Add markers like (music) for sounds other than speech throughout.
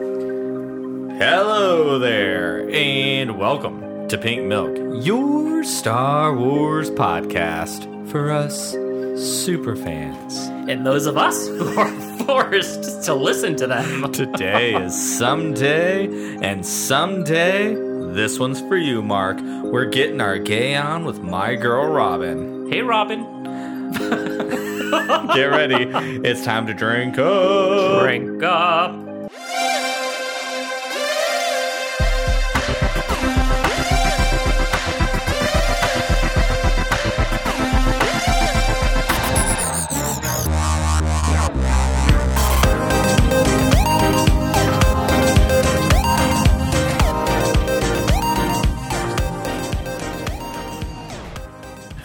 Hello there, and welcome to Pink Milk, your Star Wars podcast for us super fans. and those of us who are (laughs) forced to listen to them. (laughs) Today is someday, and someday this one's for you, Mark. We're getting our gay on with my girl Robin. Hey, Robin, (laughs) Get ready, it's time to drink up. drink up.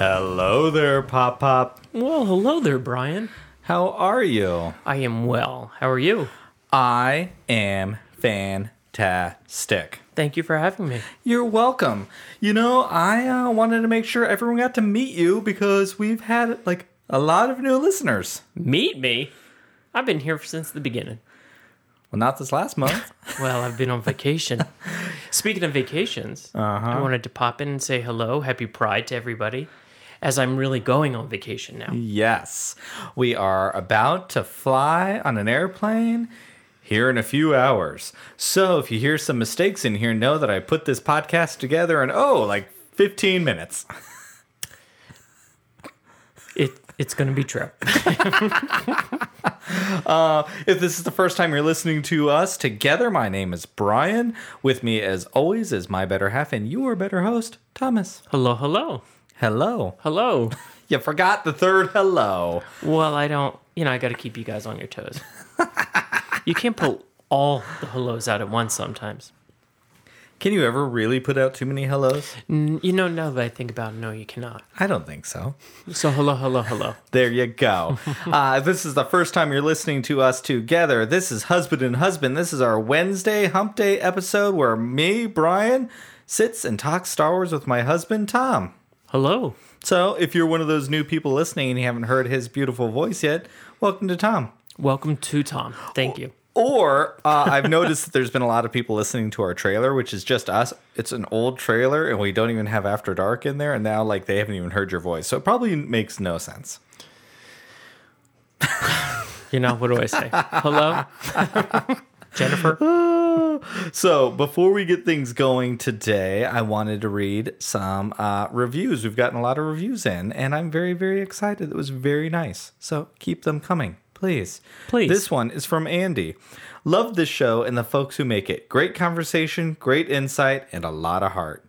Hello there, Pop Pop. Well, hello there, Brian. How are you? I am well. How are you? I am fantastic. Thank you for having me. You're welcome. You know, I uh, wanted to make sure everyone got to meet you because we've had like a lot of new listeners. Meet me. I've been here since the beginning. Well, not this last month. (laughs) Well, I've been on vacation. (laughs) Speaking of vacations, I wanted to pop in and say hello, happy Pride to everybody, as I'm really going on vacation now. yes, we are about to fly on an airplane here in a few hours. So if you hear some mistakes in here, know that I put this podcast together in oh, like 15 minutes. (laughs) It it's going to be true. (laughs) Uh, if this is the first time you're listening to us together, my name is Brian. With me, as always, is my better half and your better host, Thomas. hello, hello, Hello. hello. (laughs) You forgot the third hello. Well, I don't. You know, I got to keep you guys on your toes. you can't put all the hellos out at once sometimes. Can you ever really put out too many hellos? N- You know, now that I think about it, no, you cannot. I don't think so. So, hello, hello, hello. (laughs) There you go. (laughs) uh, if this is the first time you're listening to us together, this is Husband and Husband. This is our Wednesday Hump Day episode where me, Brian, sits and talks Star Wars with my husband, Tom. Hello. So if you're one of those new people listening and you haven't heard his beautiful voice yet, welcome to Tom. Welcome to Tom. Thank you. Or uh, I've noticed that there's been a lot of people listening to our trailer, which is just us. It's an old trailer, and we don't even have After Dark in there. And now, like, they haven't even heard your voice, so it probably makes no sense. You know, what do I say? Hello? (laughs) Jennifer? So before we get things going today, I wanted to read some uh, reviews. We've gotten a lot of reviews in, and I'm very, very excited. It was very nice. So keep them coming, please. Please. This one is from Andy. Love this show and the folks who make it. Great conversation, great insight, and a lot of heart.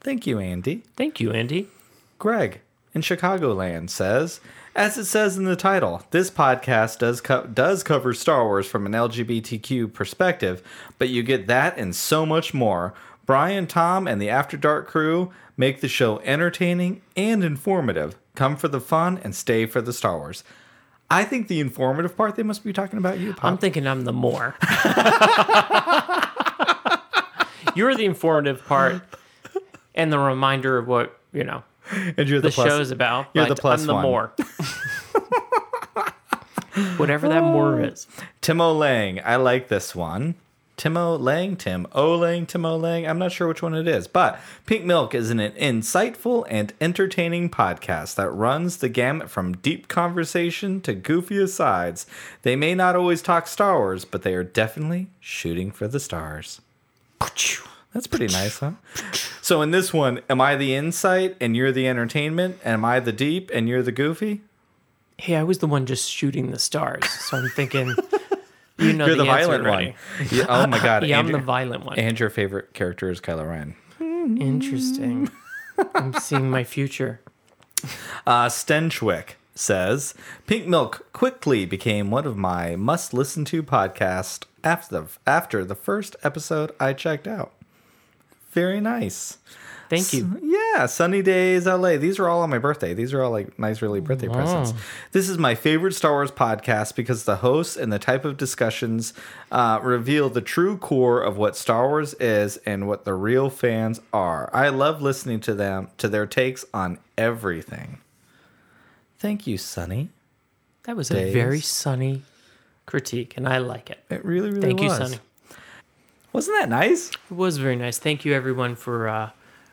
Thank you, Andy. Thank you, Andy. Greg in Chicagoland says, as it says in the title, this podcast does co- does cover Star Wars from an LGBTQ perspective, but you get that and so much more. Brian, Tom, and the After Dark crew make the show entertaining and informative. Come for the fun and stay for the Star Wars. I think the informative part they must be talking about you, Pop. I'm thinking I'm the more. (laughs) You're the informative part and the reminder of what, you know, and you're the the, plus, show's about. you're the plus I'm the one. more. Whatever that more ah. is. Timo Lang. I like this one. Timo Lang, Tim O Lang, Timo Lang. I'm not sure which one it is, but Pink Milk is an insightful and entertaining podcast that runs the gamut from deep conversation to goofy asides. They may not always talk Star Wars, but they are definitely shooting for the stars. That's pretty nice, huh? So in this one, am I the insight and you're the entertainment? Am I the deep and you're the goofy? Hey, I was the one just shooting the stars. So I'm thinking, (laughs) you know, You're the, answer violent already. one. (laughs) Yeah, oh my god. (laughs) Yeah, and I'm the violent one. And your favorite character is Kylo Ren. Interesting. I'm seeing my future. Uh, Stenchwick says Pink Milk quickly became one of my must listen to podcasts after the, after the first episode I checked out. Very nice. Thank you. Yeah, Sunny Days LA. These are all on my birthday. These are all like nice, really birthday presents. This is my favorite Star Wars podcast because the hosts and the type of discussions uh, reveal the true core of what Star Wars is and what the real fans are. I love listening to them, to their takes on everything. Thank you, Sunny. That was Days. a very sunny critique, and I like it. It really, really Thank you. Sunny. Wasn't that nice? It was very nice. Thank you, everyone, for. Uh,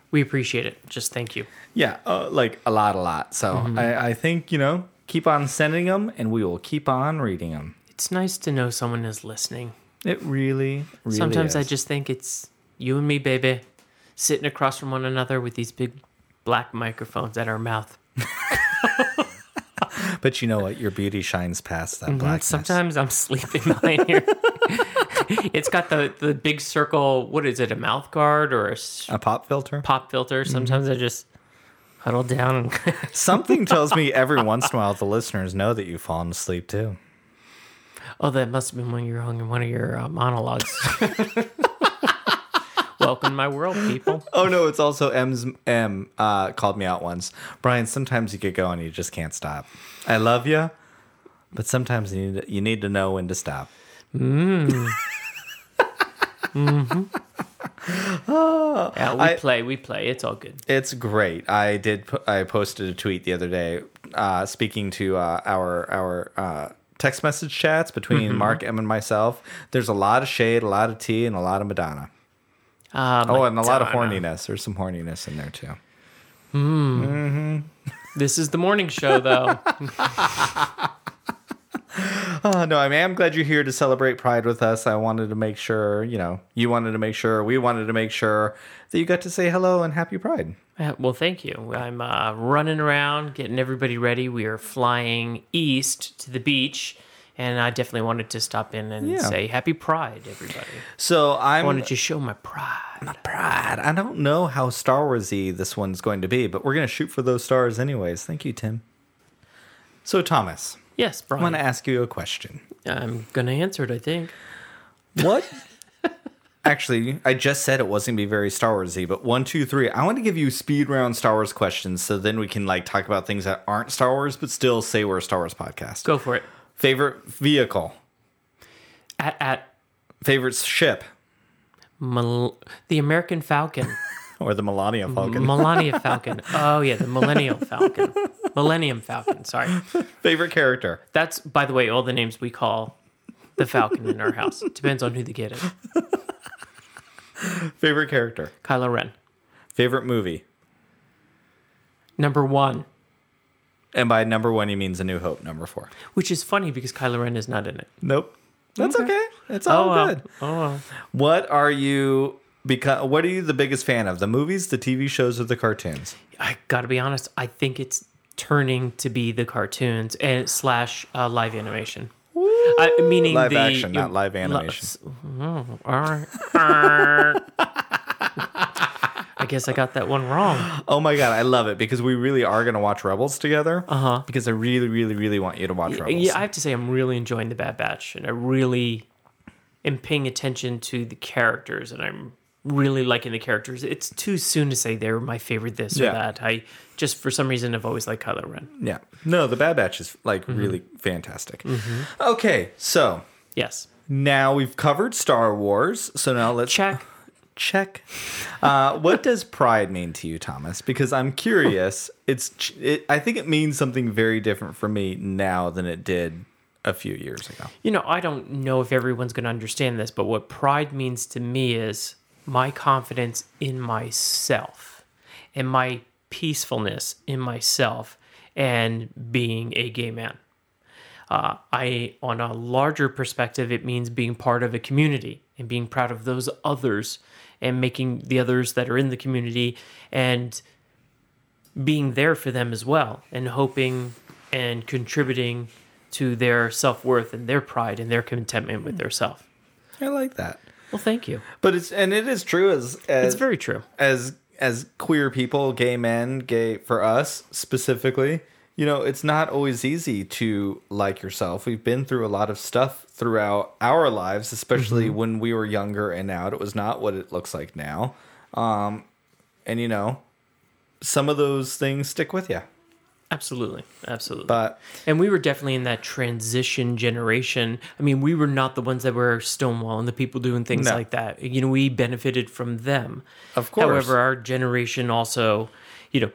we appreciate it. Just thank you. Yeah, uh, like a lot, a lot. So I, I think you know, keep on sending them, and we will keep on reading them. It's nice to know someone is listening. It really, really. Sometimes I just think it's you and me, baby, sitting across from one another with these big black microphones at our mouth. (laughs) But you know what? Your beauty shines past that black. Sometimes I'm sleeping behind here. (laughs) it's got the, the big circle. What is it? A mouth guard or a pop filter. pop filter? Sometimes I just huddle down. And (laughs) Something tells me every once in a while the listeners know that you've fallen asleep too. oh, that must have been when you were on one of your uh, monologues. (laughs) Welcome to my world, people. (laughs) Oh no, it's also M's M uh, called me out once. Brian, sometimes you get going, you just can't stop. I love you, but sometimes you need to, you need to know when to stop. (laughs) Yeah, we I- play, we play. It's all good. It's great. I did. I posted a tweet the other day, uh, speaking to uh, our our uh, text message chats between Mark M and myself. There's a lot of shade, a lot of tea, and a lot of Madonna. Um, Oh, and a lot of horniness. There's some horniness in there too. Mm. This is the morning show, though. (laughs) Oh (laughs) no, I mean I'm glad you're here to celebrate Pride with us. I wanted to make sure, you know, you wanted to make sure, we wanted to make sure that you got to say hello and happy Pride. Uh, well, thank you. I'm uh, running around, getting everybody ready. We are flying east to the beach, and I definitely wanted to stop in and Yeah. say Happy Pride, everybody. So I I'm wanted to show my pride. My pride. I don't know how Star Warsy this one's going to be, but we're gonna shoot for those stars anyways. Thank you, Tim. So Thomas, Yes, Brian. I want to ask you a question. I'm gonna answer it. I think. What? (laughs) Actually, I just said it wasn't gonna be very Star Warsy, but one, two, three. I want to give you speed round Star Wars questions, so then we can like talk about things that aren't Star Wars, but still say we're a Star Wars podcast. Go for it. Favorite vehicle, AT-AT favorite ship, Mil- the American Falcon, (laughs) or the Melania Falcon. Melania Falcon. (laughs) Oh yeah, the Millennial Falcon, Millennium Falcon. Sorry, (laughs) favorite character, that's by the way all the names we call the Falcon in our house. Depends on who the kid is. favorite character, Kylo Ren, favorite movie, number one. and by number one he means A New Hope. Number four. Which is funny because Kylo Ren is not in it. Nope. That's okay. It's oh, all well. good. Oh, well. What are you? Because what are you the biggest fan of? The movies, the TV shows, or the cartoons? I gotta be honest. I think it's turning to be the cartoons and slash uh, live animation. I, meaning Live the action, not live li- animation. oh. (laughs) I guess I got that one wrong. Oh my god, I love it because we really are gonna watch Rebels together. Uh Uh-huh. Because I really, really, really want you to watch Rebels. Yeah, I have to say I'm really enjoying the Bad Batch, and I really am paying attention to the characters, and I'm really liking the characters. It's too soon to say they're my favorite this Yeah. or that. I just for some reason have always liked Kylo Ren. yeah. No, the Bad Batch is like Mm-hmm. really fantastic. Okay, so Yes, now we've covered Star Wars. So now let's check. check. Uh, what does pride mean to you, Thomas? Because I'm curious. (laughs) It's it, I think it means something very different for me now than it did a few years ago. You know, I don't know if everyone's going to understand this, but what pride means to me is my confidence in myself and my peacefulness in myself and being a gay man. Uh, I, on a larger perspective, it means being part of a community and being proud of those others and making the others that are in the community and being there for them as well and hoping and contributing to their self-worth and their pride and their contentment with their self. I like that. Well, thank you. But it's and it is true as as It's very true. as as queer people, gay men, gay for us specifically, you know, it's not always easy to like yourself. We've been through a lot of stuff throughout our lives, especially when we were younger and out. It was not what it looks like now. Um and you know, some of those things stick with you. Absolutely. Absolutely. But and we were definitely in that transition generation. I mean, we were not the ones that were Stonewall and the people doing things No. like that. You know, we benefited from them. Of course. However, our generation also, you know,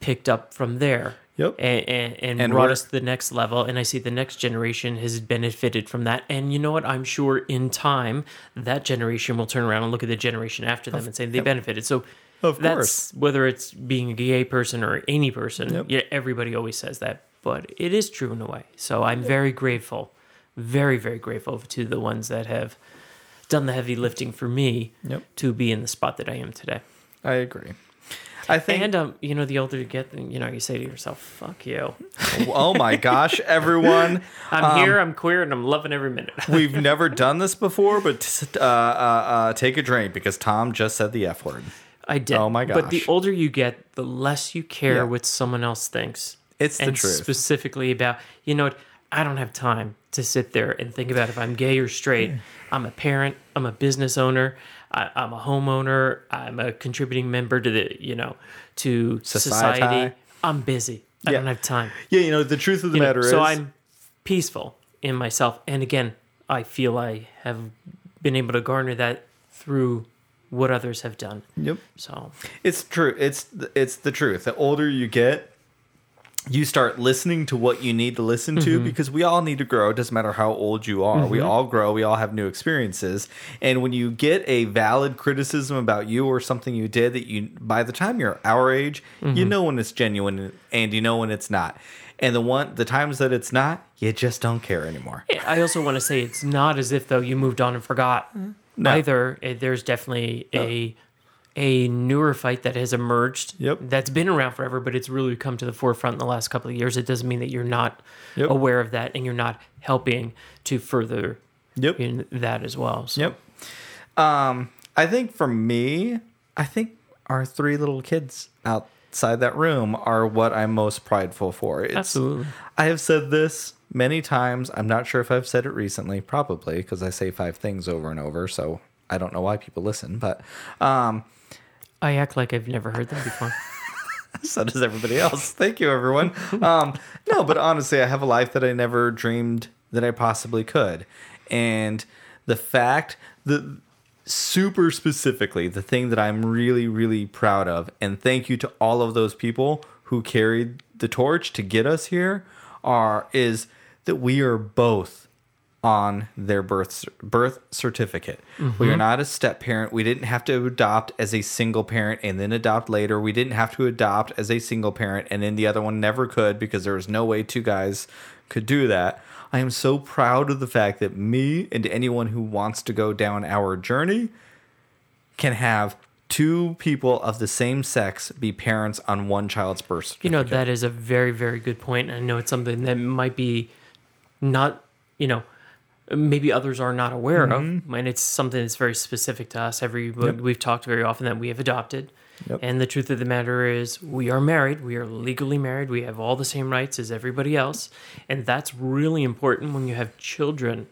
picked up from there. Yep. and, and, and, And brought us to the next level. And I see the next generation has benefited from that. And you know what? I'm sure in time that generation will turn around and look at the generation after them and say they benefited. So Of that's whether it's being a gay person or any person. Yep. Yeah, everybody always says that, but it is true in a way. So I'm very grateful, very very grateful to the ones that have done the heavy lifting for me Yep. to be in the spot that I am today. I agree. I think. And um, you know, the older you get, you know, you say to yourself, "Fuck you." oh my gosh, (laughs) everyone! I'm Um, here. I'm queer, and I'm loving every minute. (laughs) We've never done this before, but uh, uh, uh, take a drink because Tom just said the F word. I did. Oh my gosh. But the older you get, the less you care Yeah. what someone else thinks. It's the truth. specifically about you know what I don't have time to sit there and think about if I'm gay or straight. I'm a parent. I'm a business owner. I, I'm a homeowner. I'm a contributing member to the you know to Society. society. I'm busy. I Yeah. don't have time. Yeah, you know the truth of the You know, matter is. so I'm peaceful in myself, and again, I feel I have been able to garner that through what others have done. Yep. So It's true. It's it's the truth. The older you get, you start listening to what you need to listen to Mm-hmm. because we all need to grow. It doesn't matter how old you are. We all grow. We all have new experiences. And when you get a valid criticism about you or something you did that you by the time you're our age, Mm-hmm. you know when it's genuine and you know when it's not. And the one the times that it's not, you just don't care anymore. I also want to say it's not as if though you moved on and forgot. No. Either Eh, there's definitely a a newer fight that has emerged. Yep. That's been around forever, but it's really come to the forefront in the last couple of years. It doesn't mean that you're not Yep. aware of that and you're not helping to further Yep. in that as well. So. Yep. Um, I think for me, I think our three little kids outside that room are what I'm most prideful for. It's, Absolutely. I have said this many times. I'm not sure if I've said it recently, probably because I say five things over and over. So I don't know why people listen, but um, I act like I've never heard them before. (laughs) (laughs) so does everybody else. Thank you, everyone. (laughs) Um, no, but honestly, I have a life that I never dreamed that I possibly could, and the fact that super specifically the thing that I'm really really proud of, and thank you to all of those people who carried the torch to get us here, are is that we are both on their birth birth certificate. We are mm-hmm. not a step parent. We didn't have to adopt as a single parent and then adopt later. We didn't have to adopt as a single parent and then the other one never could because there was no way two guys could do that. I am so proud of the fact that me and anyone who wants to go down our journey can have two people of the same sex be parents on one child's birth certificate. You know, that is a very, very good point. I know it's something that might be not, you know, maybe others are not aware of, mm-hmm. and it's something that's very specific to us. Every we've talked very often that we have adopted, Yep. and the truth of the matter is, we are married. We are legally married. We have all the same rights as everybody else, and that's really important when you have children.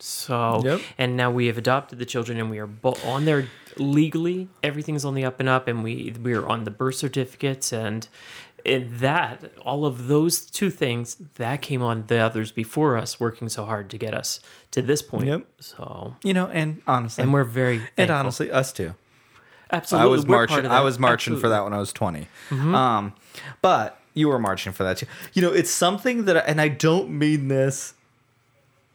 So, Yep. and now we have adopted the children, and we are bo- on there legally. Everything's on the up and up, and we we are on the birth certificates, and and that all of those two things that came on the others before us, working so hard to get us to this point. Yep. So, you know, and honestly, and we're very and honestly, us too. absolutely, I was we're marching. I was marching for that when I was 20. Um, but you were marching for that too. You know, it's something that, and I don't mean this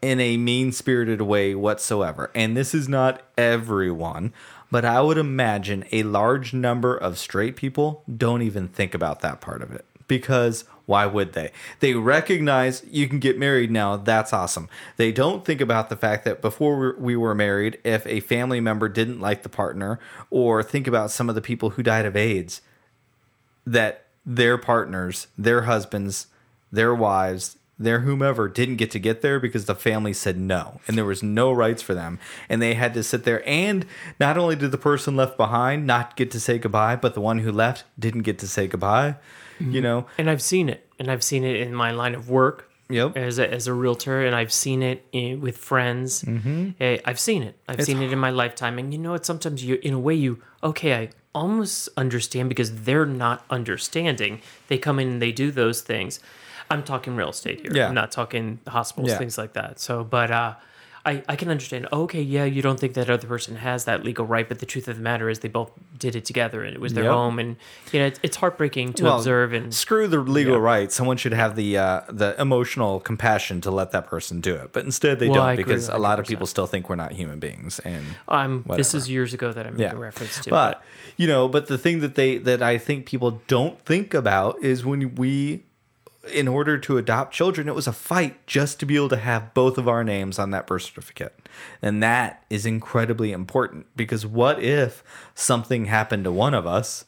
in a mean spirited way whatsoever. And this is not everyone, but I would imagine a large number of straight people don't even think about that part of it because why would they? They recognize you can get married now. That's awesome. They don't think about the fact that before we were married, if a family member didn't like the partner, or think about some of the people who died of AIDS, that their partners, their husbands, their wives, their whomever didn't get to get there because the family said no and there was no rights for them and they had to sit there and not only did the person left behind not get to say goodbye but the one who left didn't get to say goodbye you know and I've seen it, and I've seen it in my line of work. Yep. As a, as a realtor, and I've seen it in, with friends. Mm-hmm. I've seen it. I've seen it in my lifetime, and you know what? Sometimes you, in a way, you okay. I almost understand because they're not understanding. They come in and they do those things. I'm talking real estate here. Yeah. I'm not talking hospitals, Yeah. things like that. So, but uh, I, I can understand. Okay, yeah, you don't think that other person has that legal right, but the truth of the matter is they both did it together, and it was their Yep. home, and you know it's, it's heartbreaking to Well, observe. And Screw the legal Yeah. rights. Someone should have the uh, the emotional compassion to let that person do it, but instead they Well, don't because a lot of people still think we're not human beings. And um, this is years ago that I made yeah, a reference to. But you know, but the thing that they that I think people don't think about is when we, in order to adopt children, it was a fight just to be able to have both of our names on that birth certificate, and that is incredibly important because what if something happened to one of us?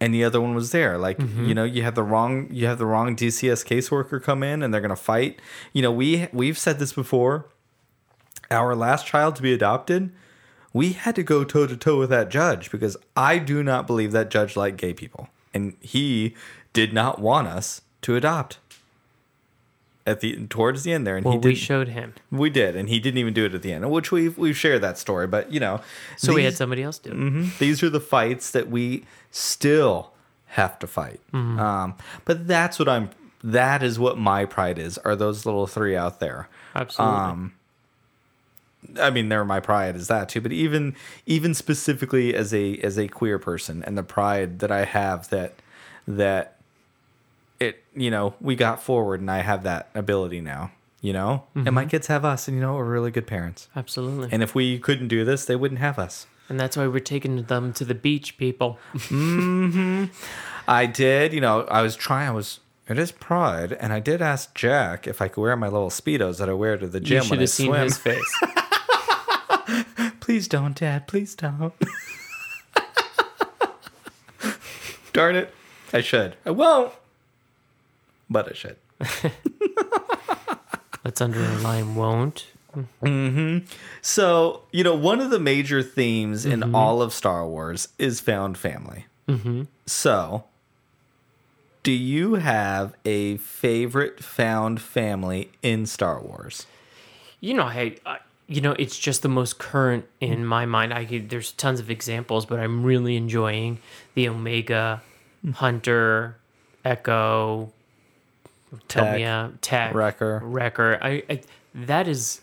and the other one was there. Like mm-hmm. you know, you have the wrong you have the wrong DCS caseworker come in, and they're gonna fight. You know, we we've said this before. Our last child to be adopted, we had to go toe to toe with that judge because I do not believe that judge liked gay people, and he did not want us to adopt. At the towards the end there, and well, he we showed him, we did, and he didn't even do it at the end, which we've we've shared that story. But you know, so we had somebody else do. it. Mhm. These are the fights that we still have to fight. Mm-hmm. Um, but that's what I'm. That is what my pride is. Are those little three out there? Absolutely. Um, I mean, they're my pride is that too. But even even specifically as a as a queer person, and the pride that I have that that it you know we got forward, and I have that ability now. You know, and Mm-hmm. my kids have us, and you know we're really good parents. Absolutely. And if we couldn't do this, they wouldn't have us. And that's why we're taking them to the beach, people. (laughs) I did, you know, I was trying, I was, it is pride. And I did ask Jack if I could wear my little Speedos that I wear to the You gym should when I have seen swim. his face. (laughs) (laughs) Please don't, Dad. Please don't. Darn it. I should. I won't. But I should. (laughs) Let's underline won't. So, you know, one of the major themes Mm-hmm. in all of Star Wars is found family. Mm-hmm. So, do you have a favorite found family in Star Wars? You know, hey, I, you know, it's just the most current in my mind. I could, there's tons of examples, but I'm really enjoying the Omega, Hunter, Echo, Tomia, oh, Tech, Wrecker. Wrecker. I, I that is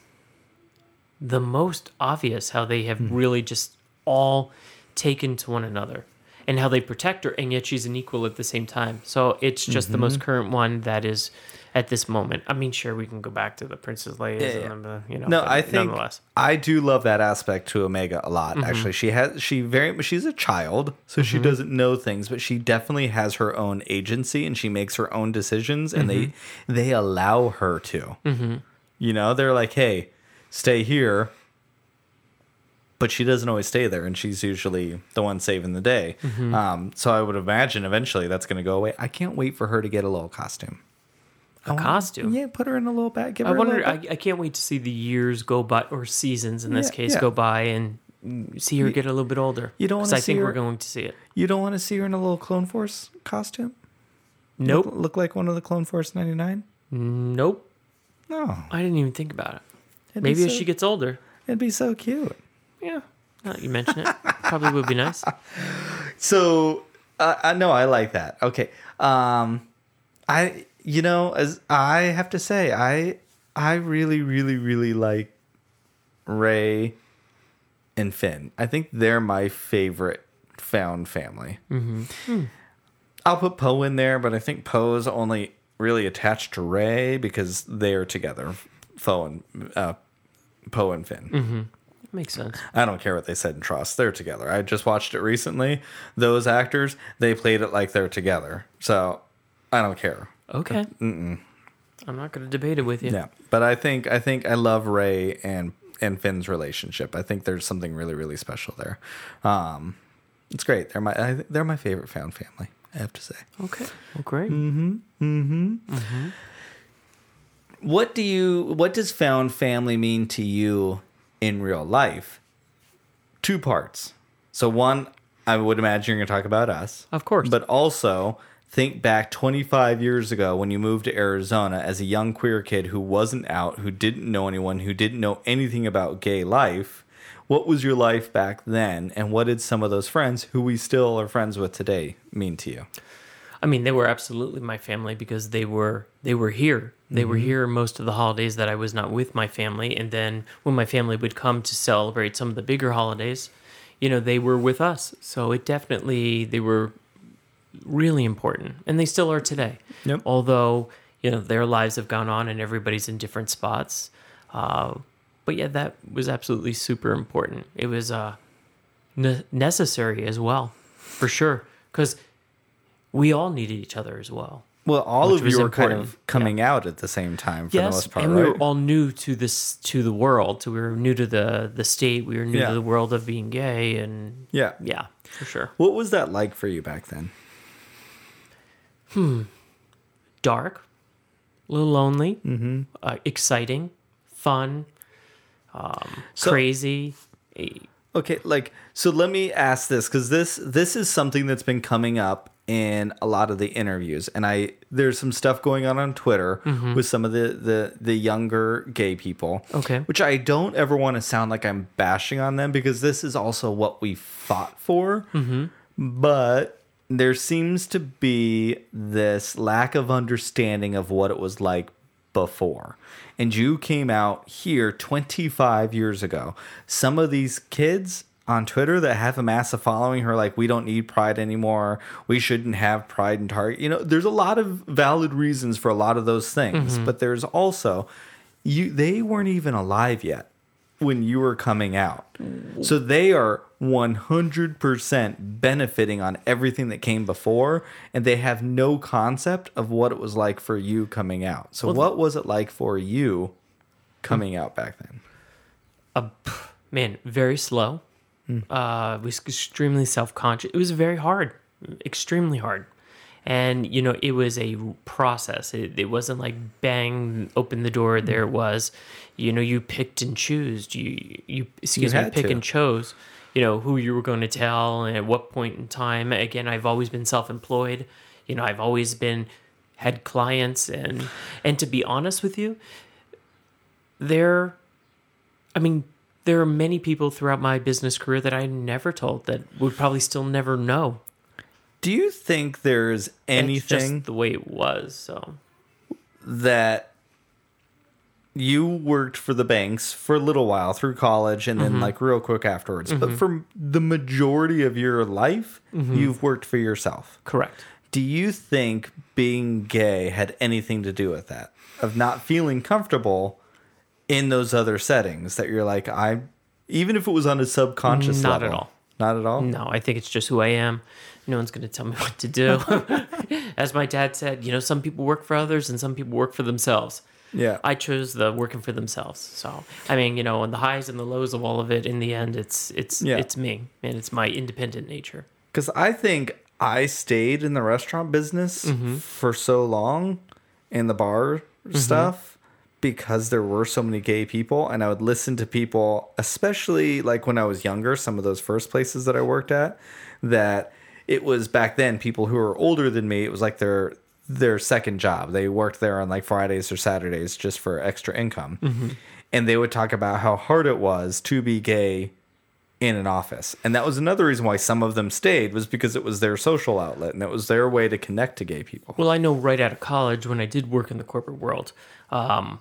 the most obvious how they have hmm. really just all taken to one another and how they protect her and yet she's an equal at the same time. So it's just the most mm-hmm. current one that is at this moment. I mean, sure, we can go back to the Princess Leia, Yeah, and the, you know, No, I think. I do love that aspect to Omega a lot. Mm-hmm. Actually, she has she very she's a child, so she doesn't know things, but she definitely has her own agency and she makes her own decisions, and Mm-hmm. they they allow her to. You know, they're like, "Hey, stay here," but she doesn't always stay there, and she's usually the one saving the day. Mm-hmm. Um, so I would imagine eventually that's going to go away. I can't wait for her to get a little costume. A costume. Yeah, put her in a little bag. Give I her a wonder. I, I can't wait to see the years go by, or seasons in this Yeah, case yeah. go by, and see her get a little bit older. you don't 'Cause wanna I think see we're her- going to see it. You don't want to see her in a little Clone Force costume? Nope. Look, look like one of the Clone Force 99? Nope. No. I didn't even think about it. It'd be Maybe as she gets older. It'd be so cute. Yeah. Now that you mention it, probably would be nice. (laughs) So, uh, I know I like that. Okay. Um, I, you know, as I have to say, I, I really, really, really like Rey and Finn. I think they're my favorite found family. Mm-hmm. I'll put Poe in there, but I think Poe's only really attached to Rey because they are together. Poe and uh, Poe and Finn. Makes sense. I don't care what they said in Trust. They're together. I just watched it recently. Those actors, they played it like they're together. So I don't care. Okay. I'm not going to debate it with you. Yeah. But I think I think I love Rey and and Finn's relationship. I think there's something really really special there. Um, it's great. They're my I, they're my favorite found family. I have to say. Okay. Well, great. Mm-hmm, mm-hmm. Mm-hmm. What do you what does found family mean to you in real life? Two parts. So one, I would imagine you're going to talk about us. Of course. But also think back 25 years ago when you moved to Arizona as a young queer kid who wasn't out, who didn't know anyone, who didn't know anything about gay life. What was your life back then and what did some of those friends who we still are friends with today mean to you? I mean, they were absolutely my family because they were they were here. They were mm-hmm. here most of the holidays that I was not with my family, and then when my family would come to celebrate some of the bigger holidays, you know, they were with us. So it definitely they were really important, and they still are today. Yep. Although you know their lives have gone on, and everybody's in different spots. Uh, but yeah, that was absolutely super important. It was uh, ne- necessary as well, for sure, because we all needed each other as well. Well, all of you were kind of coming out at the same time for the yes, most part, and we were all new to this to the world. So we were new to the the state. We were new Yeah. to the world of being gay, and yeah. yeah, for sure. What was that like for you back then? Dark, a little lonely, mm-hmm. uh, exciting, fun, um, So- crazy. Okay, like so let me ask this cuz this this is something that's been coming up in a lot of the interviews and I there's some stuff going on on Twitter with some of the the the younger gay people. Okay. Which I don't ever want to sound like I'm bashing on them because this is also what we fought for. But there seems to be this lack of understanding of what it was like before. And you came out here 25 years ago. Some of these kids on Twitter that have a massive following who are like, we don't need pride anymore. We shouldn't have pride in Target. You know, there's a lot of valid reasons for a lot of those things, mm-hmm. but there's also you they weren't even alive yet when you were coming out. So they are 100% benefiting on everything that came before and they have no concept of what it was like for you coming out. So what was it like for you coming out back then? uh, man, very slow. Uh, was extremely self conscious. It was very hard, extremely hard. And you know, it was a process. It, it wasn't like bang, open the door. There it was. You know, you picked and chose. You you excuse You me, pick to. and chose. You know who you were going to tell and at what point in time. Again, I've always been self employed. You know, I've always been had clients and and to be honest with you, there I mean, there are many people throughout my business career that I never told that would probably still never know. Do you think there's anything the way it was. So that you worked for the banks for a little while through college and then mm-hmm. like real quick afterwards. But mm-hmm. for the majority of your life, mm-hmm. you've worked for yourself. correct. Do you think being gay had anything to do with that? Of not feeling comfortable in those other settings that you're like, I even if it was on a subconscious Not level. Not at all. Not at all? No, I think it's just who I am. No one's going to tell me what to do. (laughs) As my dad said, you know, some people work for others and some people work for themselves. Yeah. I chose the working for themselves. So, I mean, you know, on the highs and the lows of all of it, in the end, it's it's Yeah. it's me and it's my independent nature. Because I think I stayed in the restaurant business mm-hmm. for so long in the bar mm-hmm. stuff because there were so many gay people. And I would listen to people, especially like when I was younger, some of those first places that I worked at, that it was back then people who were older than me, it was like their their second job. They worked there on like Fridays or Saturdays just for extra income. And they would talk about how hard it was to be gay in an office. And that was another reason why some of them stayed was because it was their social outlet and it was their way to connect to gay people. Well, I know right out of college when I did work in the corporate world, um,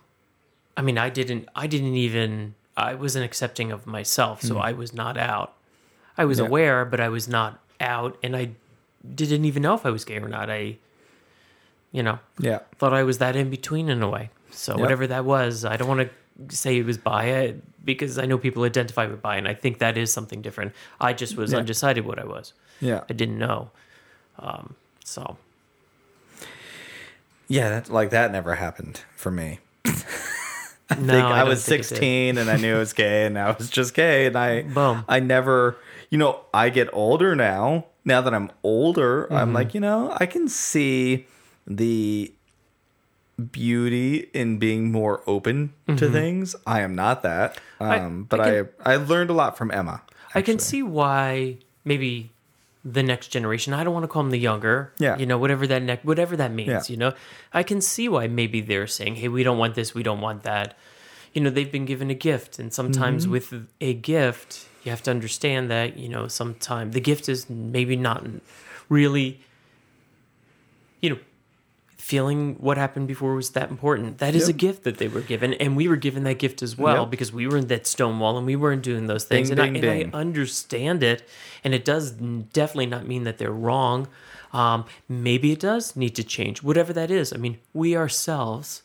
I mean, I didn't, I didn't even, I wasn't accepting of myself, so I was not out. I was. Yeah. aware, but I was not out, and I didn't even know if I was gay or not. I, you know, Yeah. thought I was that in between in a way. So Yep. whatever that was, I don't want to say it was bi uh, because I know people identify with bi, and I think that is something different. I just was Yeah. undecided what I was. Yeah. I didn't know. Um, so Yeah, that, like that never happened for me. (laughs) I no, think I, don't was think 16 and I knew I was gay and I was just gay and I Boom. I never, you know, I get older now. Now that I'm older, Mm-hmm. I'm like, you know, I can see the beauty in being more open to things. I am not that. Um, Mm-hmm. I- but I I, I learned a lot from Emma. I can see why maybe the next generation. I don't want to call them the younger. Yeah. You know, whatever that neck, whatever that means. Yeah. You know, I can see why maybe they're saying, "Hey, we don't want this. We don't want that." You know, they've been given a gift, and sometimes Mm-hmm. with a gift, you have to understand that you know, sometimes the gift is maybe not really you know, feeling what happened before was that important. That is Yep. a gift that they were given, and we were given that gift as well Yep. because we were in that Stonewall and we weren't doing those things. Ding, and, ding, I, and ding. I understand it, and it does definitely not mean that they're wrong. Um, maybe it does need to change, whatever that is. I mean, we ourselves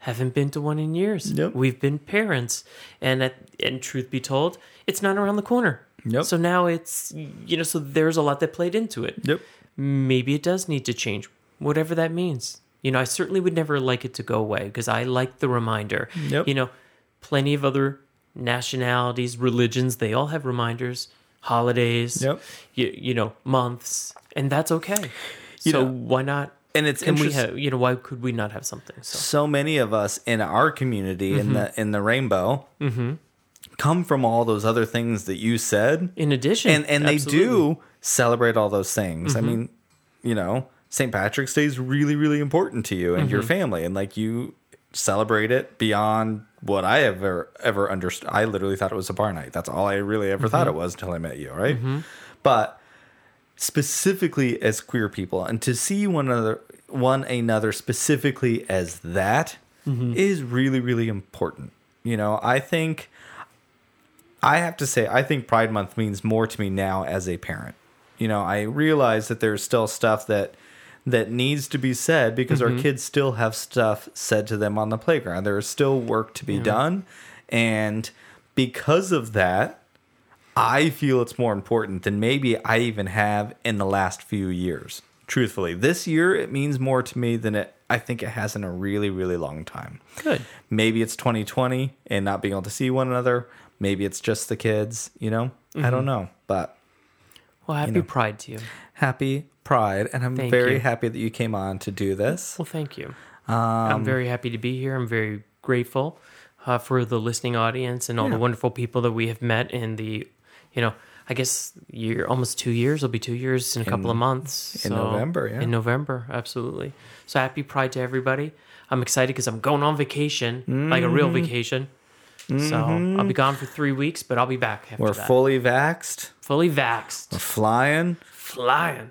haven't been to one in years. Yep. We've been parents, and at, and truth be told, it's not around the corner. Yep. So now it's you know, so there's a lot that played into it. Yep. Maybe it does need to change, whatever that means. You know, I certainly would never like it to go away because I like the reminder. Yep. You know, plenty of other nationalities, religions, they all have reminders, holidays. Yep. You, you know, months, and that's okay. You so know, why not? And it's and we have? You know, why could we not have something? So so many of us in our community in the in the rainbow come from all those other things that you said in addition, and and they absolutely. Mm-hmm. do celebrate all those things i mean you know st patrick's day is really really important to you and Mm-hmm. your family and like you celebrate it beyond what i ever ever understood i literally thought it was a bar night that's all i really ever thought it Mm-hmm. was until i met you right but specifically as queer people and to see one another one another specifically as that mm-hmm. is really really important. You know i think i have to say i think pride month means more to me now as a parent. You know i realize that there's still stuff that that needs to be said because our mm-hmm. kids still have stuff said to them on the playground. There is still work to be done and because of that I feel it's more important than maybe I even have in the last few years. Truthfully, this year it means more to me than it I think it has in a really really long time. good. Maybe it's 2020 and not being able to see one another. Maybe it's just the kids, you know? I Mm-hmm. don't know, but Well, happy know. Pride to you. happy Pride and I'm Thank very you. happy that you came on to do this. Well, thank you. Um, I'm very happy to be here. I'm very grateful uh, for the listening audience and all Yeah. the wonderful people that we have met in the, you know, I guess you're almost two years. It'll be two years in a couple of months. in so- November, yeah. In November, absolutely. So happy Pride to everybody. I'm excited because I'm going on vacation, like a Mm-hmm. real vacation. So I'll be gone for three weeks, but I'll be back after We're that. fully vaxxed. fully vaxxed, We're flying. flying,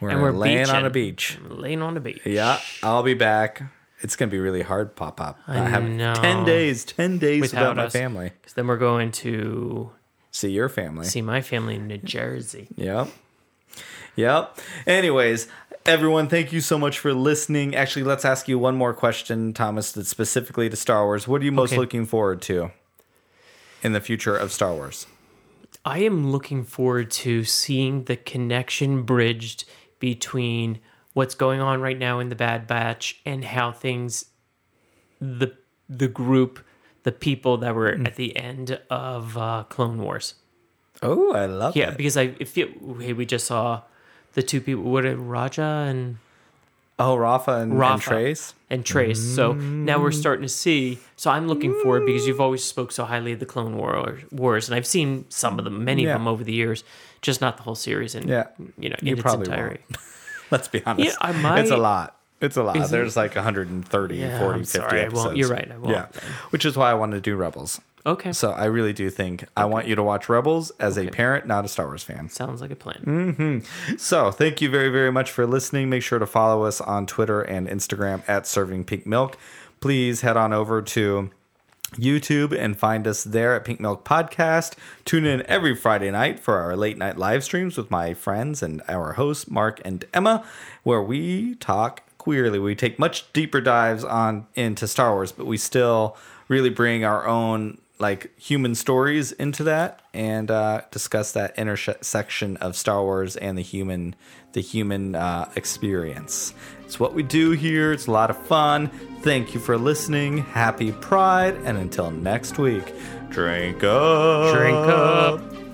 We're, And we're laying on a beaching. beach. laying on a beach. Yeah, I'll be back. It's gonna be really hard, pop up. I, have know. ten days, ten days Without without my us. family. Because then we're going to See your family. see my family in New Jersey. Yep. Yep. Anyways, everyone, thank you so much for listening. Actually, let's ask you one more question, Thomas, that's specifically to Star Wars. What are you most Okay. looking forward to in the future of Star Wars? I am looking forward to seeing the connection bridged between what's going on right now in the Bad Batch and how things the the group, the people that were Mm. at the end of uh, Clone Wars. Oh, I love Yeah, it. Yeah, because I feel hey, we just saw the two people. What are Raja and Oh, Rafa and, and Trace. and Trace. So now we're starting to see. So I'm looking forward because you've always spoke so highly of the Clone War, Wars, and I've seen some of them, many Yeah. of them over the years, just not the whole series. And Yeah. you know, You in its probably entirety. (laughs) Let's be honest. Yeah, I might. It's a lot. It's a lot. Is it? There's like 130, Yeah, 40, I'm 50 sorry, I episodes. won't. You're right, I won't Yeah. Which is why I wanted to do Rebels. Okay, So I really do think I want you to watch Rebels as a parent, not a Star Wars fan. sounds like a plan. Mm. So thank you very, very much for listening. Make sure to follow us on Twitter and Instagram at Serving Pink Milk. Please head on over to YouTube and find us there at Pink Milk Podcast. Tune in every Friday night for our late night live streams with my friends and our hosts, Mark and Emma, where we talk queerly. We take much deeper dives on into Star Wars, but we still really bring our own like human stories into that and uh, discuss that intersection of Star Wars and the human the human uh, experience. It's what we do here. It's a lot of fun. Thank you for listening. Happy Pride, and until next week, drink up. Drink up.